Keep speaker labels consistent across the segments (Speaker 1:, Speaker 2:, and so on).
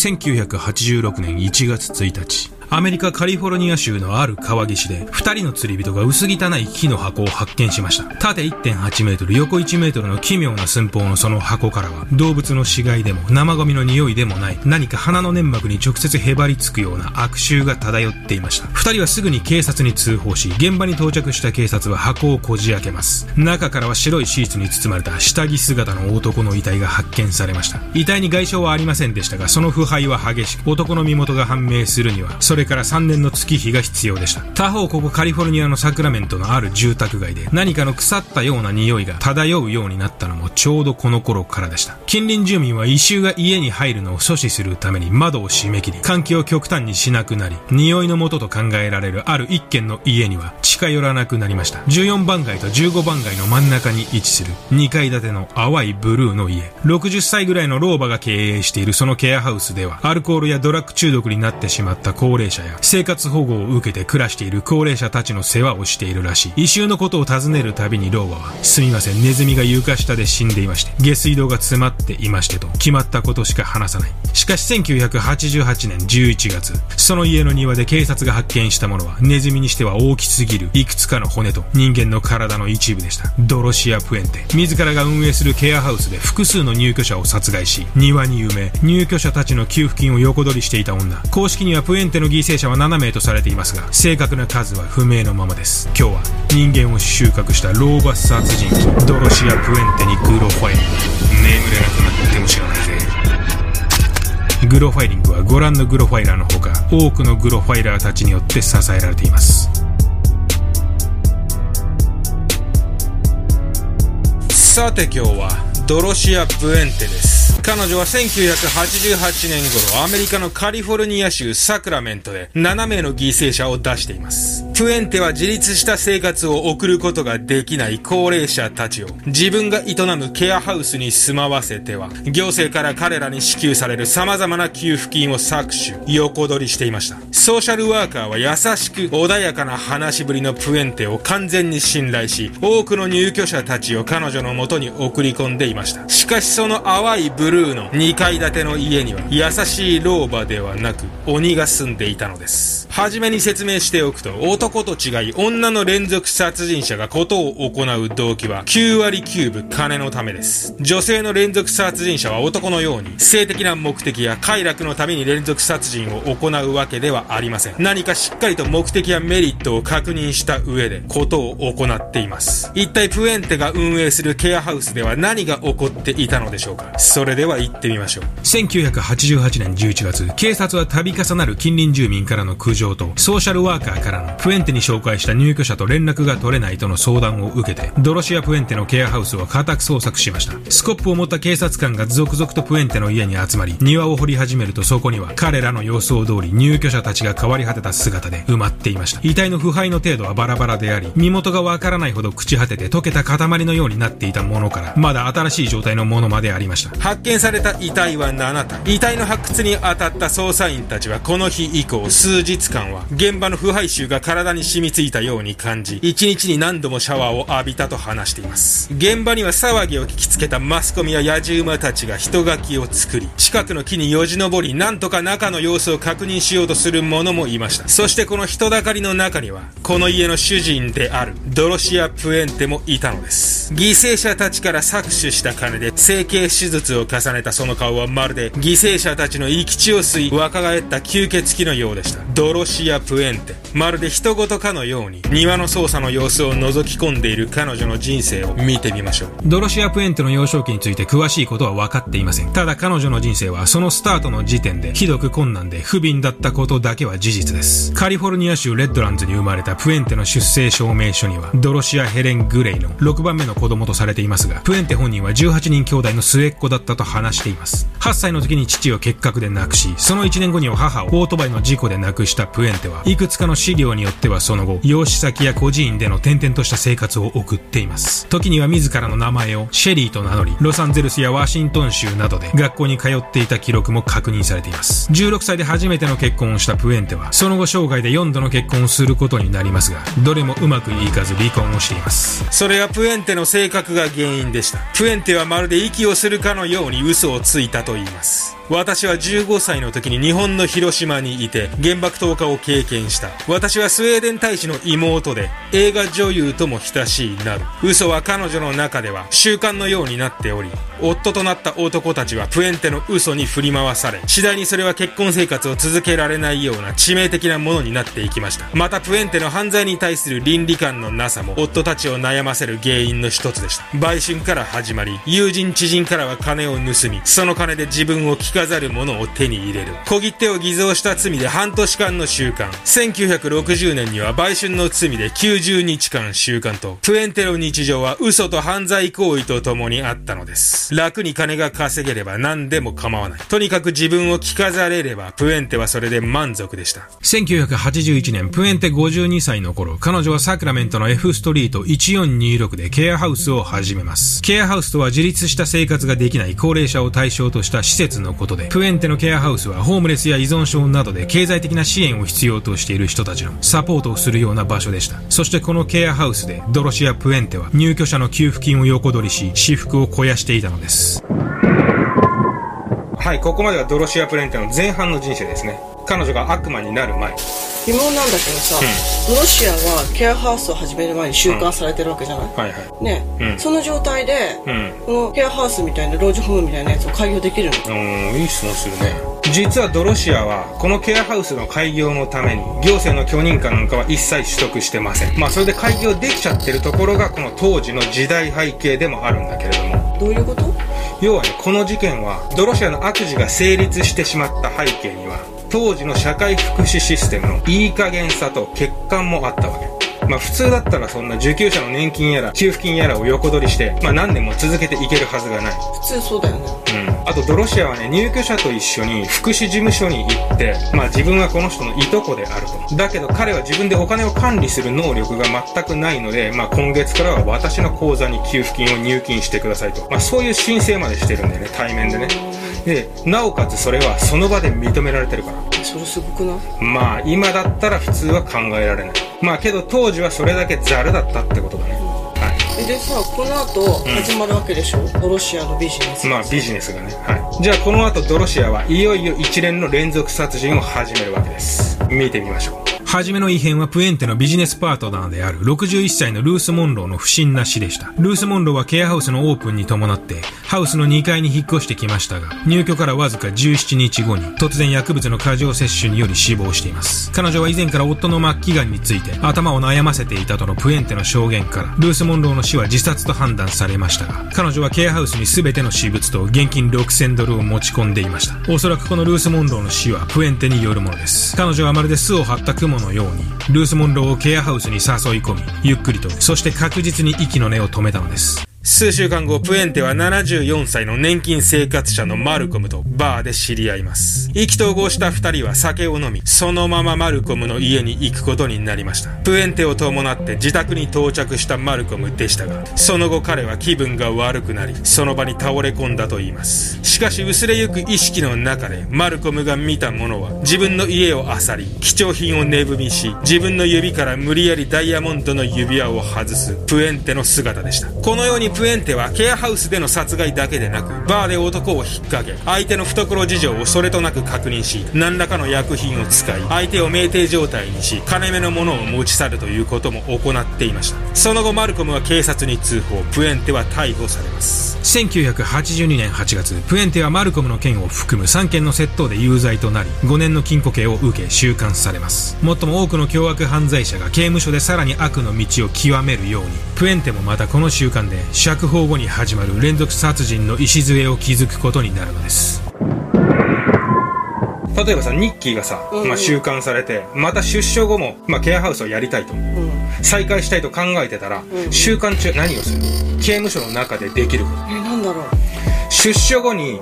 Speaker 1: 1986年1月1日。アメリカカリフォルニア州のある川岸で、二人の釣り人が薄汚い木の箱を発見しました。縦1.8メートル、横1メートルの奇妙な寸法のその箱からは、動物の死骸でも生ゴミの匂いでもない、何か鼻の粘膜に直接へばりつくような悪臭が漂っていました。二人はすぐに警察に通報し、現場に到着した警察は箱をこじ開けます。中からは白いシーツに包まれた下着姿の男の遺体が発見されました。遺体に外傷はありませんでしたが、その腐敗は激しく、男の身元が判明するには、それから3年の月日が必要でした。他方ここカリフォルニアのサクラメントのある住宅街で何かの腐ったような匂いが漂うようになったのもちょうどこの頃からでした。近隣住民は異臭が家に入るのを阻止するために窓を閉め切り、換気を極端にしなくなり、匂いの元と考えられるある一軒の家には近寄らなくなりました。14番街と15番街の真ん中に位置する2階建ての淡いブルーの家。60歳ぐらいの老婆が経営しているそのケアハウスでは、アルコールやドラッグ中毒になってしまった高齢者や生活保護を受けて暮らしている高齢者たちの世話をしているらしい。異臭のことを尋ねるたびに老婆は、すみません、ネズミが床下で死んでいまして、下水道が詰まっていましてと、決まったことしか話さない。しかし1988年11月、その家の庭で警察が発見したものは、ネズミにしては大きすぎるいくつかの骨と人間の体の一部でした。ドロシア・プエンテ。自らが運営するケアハウスで複数の入居者を殺害し、庭に埋め、入居者たちの給付金を横取りしていた女。公式にはプエンテの犠牲者は7名とされていますが、正確な数は不明のままです。今日は人間を収穫したローバス殺人鬼、ドロシア・プエンテにグロファイリング。眠れなくなっても知らないぜ。グロファイリングはご覧のグロファイラーのほか、多くのグロファイラーたちによって支えられています。さて今日はドロシア・プエンテです。彼女は1988年頃、アメリカのカリフォルニア州サクラメントで7名の犠牲者を出しています。プエンテは自立した生活を送ることができない高齢者たちを自分が営むケアハウスに住まわせては、行政から彼らに支給される様々な給付金を搾取、横取りしていました。ソーシャルワーカーは優しく穏やかな話しぶりのプエンテを完全に信頼し、多くの入居者たちを彼女の元に送り込んでいました。しかしその淡いブルーの2階建ての家には優しい老婆ではなく鬼が住んでいたのです。はじめに説明しておくと、男と違い女の連続殺人者がことを行う動機は9割9分金のためです。女性の連続殺人者は男のように性的な目的や快楽のために連続殺人を行うわけではありません。何かしっかりと目的やメリットを確認した上でことを行っています。一体プエンテが運営するケアハウスでは何が起こっていたのでしょうかそれでは行ってみましょう。1988年11月、警察は度重なる近隣住民からの苦情情とソーシャルワーカーからのプエンテンテに紹介した入居者と連絡が取れないとの相談を受けてドロシア・プエンテのケアハウスを家宅捜索しました。スコップを持った警察官が続々とプエンテの家に集まり庭を掘り始めるとそこには彼らの予想通り入居者たちが変わり果てた姿で埋まっていました。遺体の腐敗の程度はバラバラであり身元がわからないほど朽ち果てて溶けた塊のようになっていたものからまだ新しい状態のものまでありました。発見された遺体は7体。遺体の発掘に当たった捜査員たちはこの日以降数日間は現場の腐敗臭が体体に染みついたように感じ、一日に何度もシャワーを浴びたと話しています。現場には騒ぎを聞きつけたマスコミや野獣馬たちが人垣を作り、近くの木によじ登り、なんとか中の様子を確認しようとする者もいました。そしてこの人だかりの中には、この家の主人であるドロシア・プエンテもいたのです。犠牲者たちから搾取した金で整形手術を重ねたその顔はまるで犠牲者たちの生き血を吸い若返った吸血鬼のようでした。ドロシア・プエンテ。まるで人事かのように、庭の操作の様子を覗き込んでいる彼女の人生を見てみましょう。ドロシア・プエンテの幼少期について詳しいことは分かっていません。ただ彼女の人生はそのスタートの時点でひどく困難で不憫だったことだけは事実です。カリフォルニア州レッドランズに生まれたプエンテの出生証明書には、ドロシア・ヘレン・グレイの6番目の子供とされていますが、プエンテ本人は18人兄弟の末っ子だったと話しています。8歳の時に父を結核で亡くし、その1年後には母をオートバイの事故で亡くしたプエンテは、いくつかの資料によってはその後、養子先や孤児院での転々とした生活を送っています。時には自らの名前をシェリーと名乗り、ロサンゼルスやワシントン州などで学校に通っていた記録も確認されています。16歳で初めての結婚をしたプエンテは、その後生涯で4度の結婚をすることになりますが、どれもうまくいかず離婚をしています。それはプエンテの性格が原因でした。プエンテはまるで息をするかのように嘘をついたと言います。私は15歳の時に日本の広島にいて原爆投下を経験した。私はスウェーデン大使の妹で映画女優とも親しいなる。嘘は彼女の中では習慣のようになっており、夫となった男たちはプエンテの嘘に振り回され、次第にそれは結婚生活を続けられないような致命的なものになっていきました。またプエンテの犯罪に対する倫理観のなさも夫たちを悩ませる原因の一つでした。売春から始まり、友人知人からは金を盗み、その金で自分を飾るものを手に入れる。小切手を偽造した罪で半年間の収監。1960年には売春の罪で90日間収監と、プエンテの日常は嘘と犯罪行為と共にあったのです。楽に金が稼げれば何でも構わない。とにかく自分を着飾れれば、プエンテはそれで満足でした。
Speaker 2: 1981年、プエンテ52歳の頃、彼女はサクラメントの F ストリート1426でケアハウスを始めます。ケアハウスとは自立した生活ができない高齢者を対象とした施設のことで、プエンテのケアハウスはホームレスや依存症などで経済的な支援を必要としている人たちのサポートをするような場所でした。そしてこのケアハウスで、ドロシア・プエンテは入居者の給付金を横取りし、私服を肥やしていたのです。
Speaker 1: はい、ここまではドロシア・プエンテの前半の人生ですね。彼女が悪魔になる前。
Speaker 3: 疑問なんだけどさ、うん、ドロシアはケアハウスを始める前に収監されてるわけじゃない、うん、はいはい。ね、うん、その状態で、このケアハウスみたいな老人ホームみたいなやつを開業できるの？
Speaker 1: うん。いい質問するね。実はドロシアはこのケアハウスの開業のために行政の許認可なんかは一切取得してません。まあそれで開業できちゃってるところがこの当時の時代背景でもあるんだけれども。
Speaker 3: どういうこと？
Speaker 1: 要はねこの事件はドロシアの悪事が成立してしまった背景には当時の社会福祉システムのいい加減さと欠陥もあったわけまあ普通だったらそんな受給者の年金やら給付金やらを横取りして、まあ何年も続けていけるはずがない。
Speaker 3: 普通そうだよね。
Speaker 1: うん。あとドロシアはね、入居者と一緒に福祉事務所に行って、まあ自分はこの人のいとこであると。だけど彼は自分でお金を管理する能力が全くないので、まあ今月からは私の口座に給付金を入金してくださいと。まあそういう申請までしてるんだよね、対面でね。で、なおかつそれはその場で認められてるから。
Speaker 3: それすごくない？
Speaker 1: まあ今だったら普通は考えられない。まあけど当時はそれだけザルだったってことだね。
Speaker 3: はい、でさこの後始まるわけでしょ、うん、ドロシアのビジネス。
Speaker 1: まあビジネスがね。はい。じゃあこの後ドロシアはいよいよ一連の連続殺人を始めるわけです。見てみましょう
Speaker 2: はじめの異変はプエンテのビジネスパートナーである61歳のルース・モンローの不審な死でした。ルース・モンローはケアハウスのオープンに伴って、ハウスの2階に引っ越してきましたが、入居からわずか17日後に突然薬物の過剰摂取により死亡しています。彼女は以前から夫の末期癌について頭を悩ませていたとのプエンテの証言から、ルース・モンローの死は自殺と判断されましたが、彼女はケアハウスに全ての私物と現金6000ドルを持ち込んでいました。おそらくこのルース・モンローの死はプエンテによるものです。彼女はまるで巣を張った雲のように、ルース・モンローをケアハウスに誘い込み、ゆっくりと、そして確実に息の根を止めたのです。
Speaker 1: 数週間後、プエンテは74歳の年金生活者のマルコムとバーで知り合います。意気投合した二人は酒を飲み、そのままマルコムの家に行くことになりました。プエンテを伴って自宅に到着したマルコムでしたが、その後彼は気分が悪くなり、その場に倒れ込んだと言います。しかし薄れゆく意識の中で、マルコムが見たものは、自分の家を漁り、貴重品を値踏みし、自分の指から無理やりダイヤモンドの指輪を外す、プエンテの姿でした。このようにプエンテはケアハウスでの殺害だけでなく、バーで男を引っ掛け、相手の懐事情をそれとなく確認し、何らかの薬品を使い、相手を酩酊状態にし、金目のものを持ち去るということも行っていました。その後、マルコムは警察に通報、プエンテは逮捕されます。
Speaker 2: 1982年8月、プエンテはマルコムの件を含む3件の窃盗で有罪となり、5年の禁錮刑を受け、収監されます。最も多くの凶悪犯罪者が刑務所でさらに悪の道を極めるように、プエンテもまたこの習慣で釈放後に始まる連続殺人の礎を築くことになるのです。
Speaker 1: 例えばさニッキーがさ、まあ、収監されてまた出所後も、まあ、ケアハウスをやりたいと、うん、再開したいと考えてたら、うん、収監中何をする？刑務所の中でできること。
Speaker 3: えなんだろう。
Speaker 1: 出所後に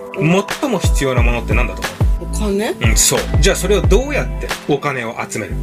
Speaker 1: 最も必要なものって何だと
Speaker 3: 思う？お金？
Speaker 1: うんそう。じゃあそれをどうやってお金を集める？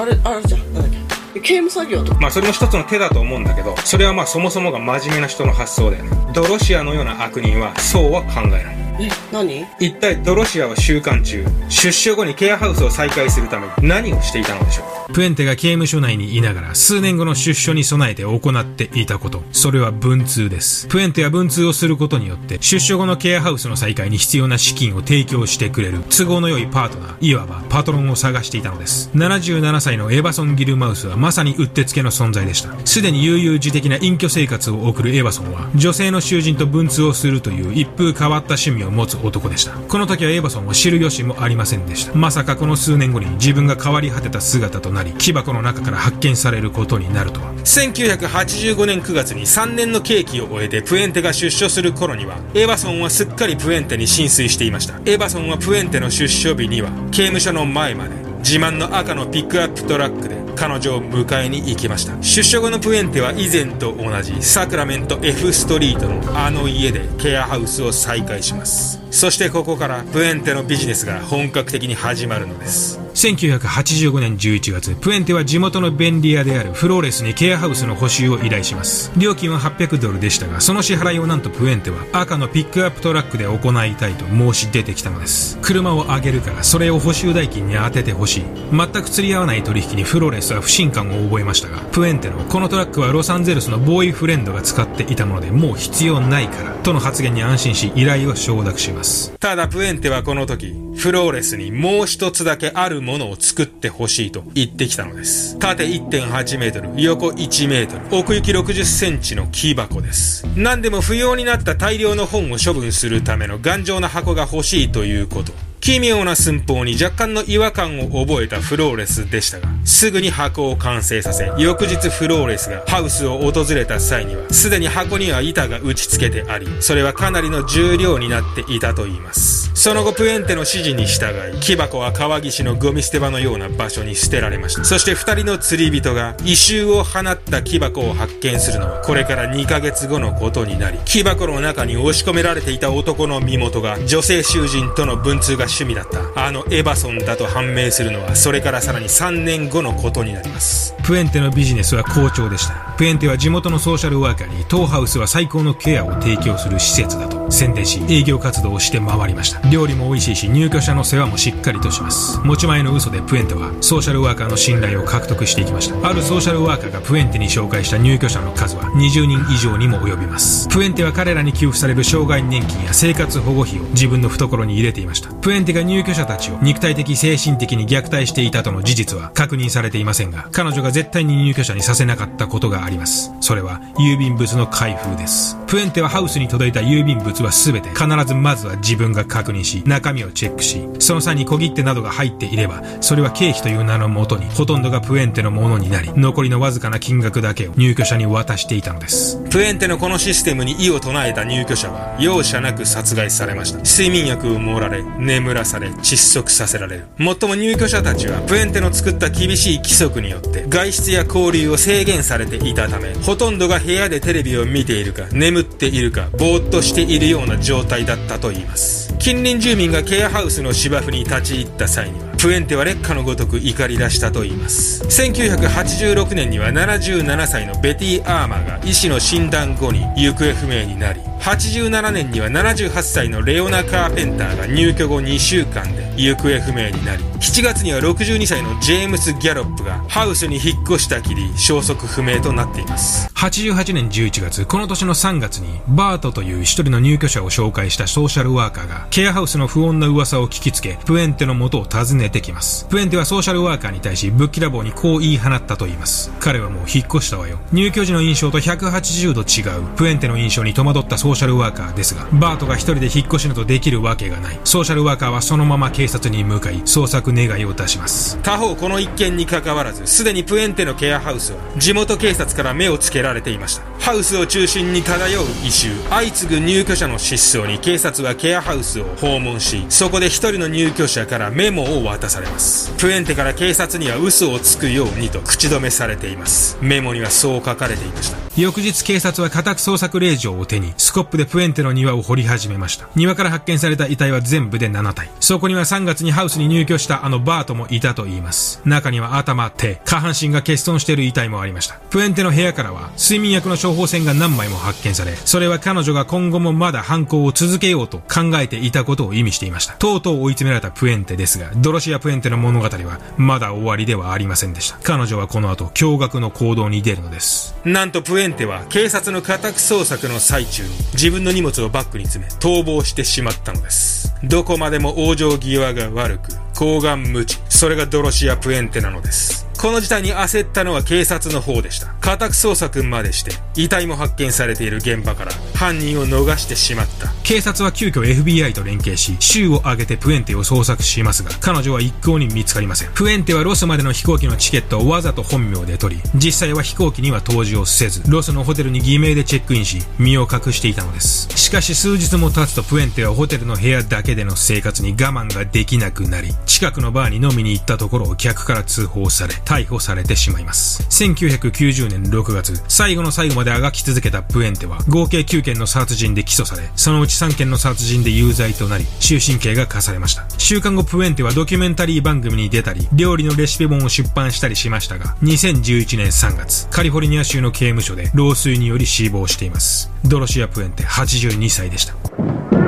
Speaker 3: あれあれじゃん。なんだっけ？刑務作業と
Speaker 1: まあそれも一つの手だと思うんだけどそれはまあそもそもが真面目な人の発想でね。ドロシアのような悪人はそうは考えない。
Speaker 3: え何？
Speaker 1: 一体ドロシアは週間中。出所後にケアハウスを再開するために何をしていたのでしょ
Speaker 2: う？プエンテが刑務所内にいながら数年後の出所に備えて行っていたこと。それは文通です。プエンテは文通をすることによって出所後のケアハウスの再開に必要な資金を提供してくれる都合の良いパートナーいわばパトロンを探していたのです。77歳のエヴァソン・ギルマウスはまさにうってつけの存在でした。すでに悠々自適な隠居生活を送るエヴァソンは女性の囚人と文通をするという一風変わった趣味を持つ男でした。この時はエヴァソンを知る由もありませんでした。まさかこの数年後に自分が変わり果てた姿となり木箱の中から発見されることになるとは。
Speaker 1: 1985年9月に3年の刑期を終えてプエンテが出所する頃にはエヴァソンはすっかりプエンテに浸水していました。エヴァソンはプエンテの出所日には刑務所の前まで自慢の赤のピックアップトラックで彼女を迎えに行きました。出所後のプエンテは以前と同じサクラメント F ストリートのあの家でケアハウスを再開します。そしてここからプエンテのビジネスが本格的に始まるのです。
Speaker 2: 1985年11月プエンテは地元の便利屋であるフローレスにケアハウスの補修を依頼します。料金は800ドルでしたがその支払いをなんとプエンテは赤のピックアップトラックで行いたいと申し出てきたのです。車をあげるからそれを補修代金に充ててほしい。全く釣り合わない取引にフローレは不信感を覚えましたがプエンテのこのトラックはロサンゼルスのボーイフレンドが使っていたものでもう必要ないからとの発言に安心し依頼を承諾します。
Speaker 1: ただプエンテはこの時フローレスにもう一つだけあるものを作ってほしいと言ってきたのです。縦1.8メートル横1メートル奥行き60センチの木箱です。何でも不要になった大量の本を処分するための頑丈な箱が欲しいということ。奇妙な寸法に若干の違和感を覚えたフローレスでしたが、すぐに箱を完成させ、翌日フローレスがハウスを訪れた際には、すでに箱には板が打ち付けてあり、それはかなりの重量になっていたと言います。その後プエンテの指示に従い、木箱は川岸のゴミ捨て場のような場所に捨てられました。そして二人の釣り人が異臭を放った木箱を発見するのは、これから2ヶ月後のことになり、木箱の中に押し込められていた男の身元が女性囚人との文通が趣味だった。あのエバソンだと判明するのはそれからさらに3年後のことになります。
Speaker 2: プエンテのビジネスは好調でした。プエンテは地元のソーシャルワーカーにトーハウスは最高のケアを提供する施設だと宣伝し営業活動をして回りました。料理も美味しいし入居者の世話もしっかりとします。持ち前の嘘でプエンテはソーシャルワーカーの信頼を獲得していきました。あるソーシャルワーカーがプエンテに紹介した入居者の数は20人以上にも及びます。プエンテは彼らに給付される障害年金や生活保護費を自分の懐に入れていました。プエンテが入居者たちを肉体的精神的に虐待していたとの事実は確認されていませんが彼女が絶対に入居者にさせなかったことがあります。それは郵便物の開封です。プエンテはハウスに届いた郵便物は全て必ずまずは自分が確認し中身をチェックしその際に小切手などが入っていればそれは経費という名のもとにほとんどがプエンテのものになり残りのわずかな金額だけを入居者に渡していたのです。
Speaker 1: プエンテのこのシステムに異を唱えた入居者は容赦なく殺害されました。睡眠薬を盛られ眠らされ窒息させられる。もっとも入居者たちはプエンテの作った厳しい規則によって外出や交流を制限されていたためほとんどが部屋でテレビを見ているか眠っているかぼーっとしているような状態だったといいます。近隣住民がケアハウスの芝生に立ち入った際にはプエンテは劣化のごとく怒り出したといいます。1986年には77歳のベティ・アーマーが医師の診断後に行方不明になり87年には78歳のレオナ・カーペンターが入居後2週間で行方不明になり7月には62歳のジェームス・ギャロップがハウスに引っ越したきり消息不明となっています。
Speaker 2: 88年11月この年の3月にバートという一人の入居者を紹介したソーシャルワーカーがケアハウスの不穏な噂を聞きつけプエンテの元を訪ねてきます。プエンテはソーシャルワーカーに対しぶっきらぼうにこう言い放ったと言います。彼はもう引っ越したわよ。入居時の印象と180度違う。プエンテの印象に戸惑ったソーシャルワーカーですがバートが一人で引っ越しなどできるわけがない。ソーシャルワーカーはそのまま警察に向かい捜索願いを出します。
Speaker 1: 他方この一件に関わらずすでにプエンテのケアハウスは地元警察から目をつけられていました。ハウスを中心に漂う異臭。相次ぐ入居者の失踪に警察はケアハウスを訪問しそこで一人の入居者からメモを渡されますプエンテから警察には嘘をつくようにと口止めされていますメモにはそう書かれていました
Speaker 2: 翌日警察は家宅捜索令状を手にス
Speaker 1: コップでプエンテの庭を掘り始めました。庭から発見された遺体は全部で7体。そこには3月にハウスに入居したあのバートもいたと言います。中には頭、手、下半身が欠損している遺体もありました。プエンテの部屋からは睡眠薬の処方箋が何枚も発見され、それは彼女が今後もまだ犯行を続けようと考えていたことを意味していました。とうとう追い詰められたプエンテですが、ドロシア・プエンテの物語はまだ終わりではありませんでした。彼女はこの後、驚愕の行動に出るのです。
Speaker 4: なんとプエンテは警察の家宅捜索の最中に自分の荷物をバッグに詰め逃亡してしまったのです。どこまでも往生際が悪く、厚顔無恥。それがドロシア・プエンテなのです。この事態に焦ったのは警察の方でした。家宅捜索までして、遺体も発見されている現場から犯人を逃してしまった。
Speaker 1: 警察は急遽 FBI と連携し、州を挙げてプエンテを捜索しますが、彼女は一向に見つかりません。プエンテはロスまでの飛行機のチケットをわざと本名で取り、実際は飛行機には搭乗せず、ロスのホテルに偽名でチェックインし、身を隠していたのです。しかし数日も経つとプエンテはホテルの部屋だけでの生活に我慢ができなくなり、近くのバーに飲みに行ったところを客から通報され、逮捕されてしまいます。1990年6月、最後の最後まであがき続けたプエンテは、合計9件の殺人で起訴され、そのうち3件の殺人で有罪となり、終身刑が課されました。週間後プエンテはドキュメンタリー番組に出たり、料理のレシピ本を出版したりしましたが、2011年3月、カリフォルニア州の刑務所で老衰により死亡しています。ドロシア・プエンテ82歳でした。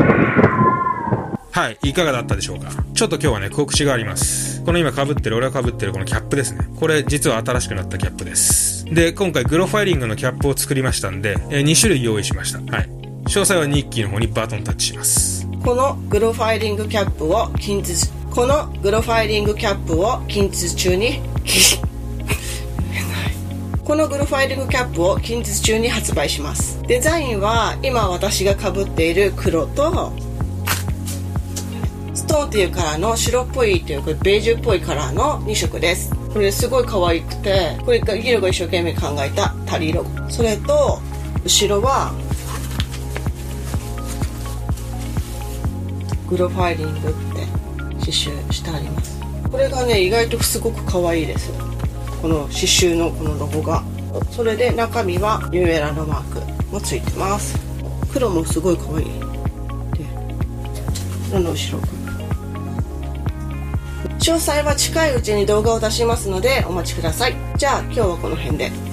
Speaker 4: はい、いかがだったでしょうか？ちょっと今日はね、告知があります。この今被ってる、俺が被ってるこのキャップですね。これ実は新しくなったキャップです。で、今回グロファイリングのキャップを作りましたんで、えー、2種類用意しました。はい。詳細はニッキーの方にバトンタッチします。
Speaker 3: このグロファイリングキャップを近日、このグロファイリングキャップを近日中に、このグロファイリングキャップを近日中に発売しますデザインは今私がかぶっている黒とストーンっていうカラーの白っぽいっていうかベージュっぽいカラーの2色です。これすごい可愛くてこれがギルが一生懸命考えたタリ色それと後ろはグロファイリングって刺繍してあります。これがね意外とすごく可愛いです。この刺繍のこのロゴが。それで中身はニューエラのマークもついてます。黒もすごい可愛い。でこの後ろ詳細は近いうちに動画を出しますのでお待ちください。じゃあ今日はこの辺で。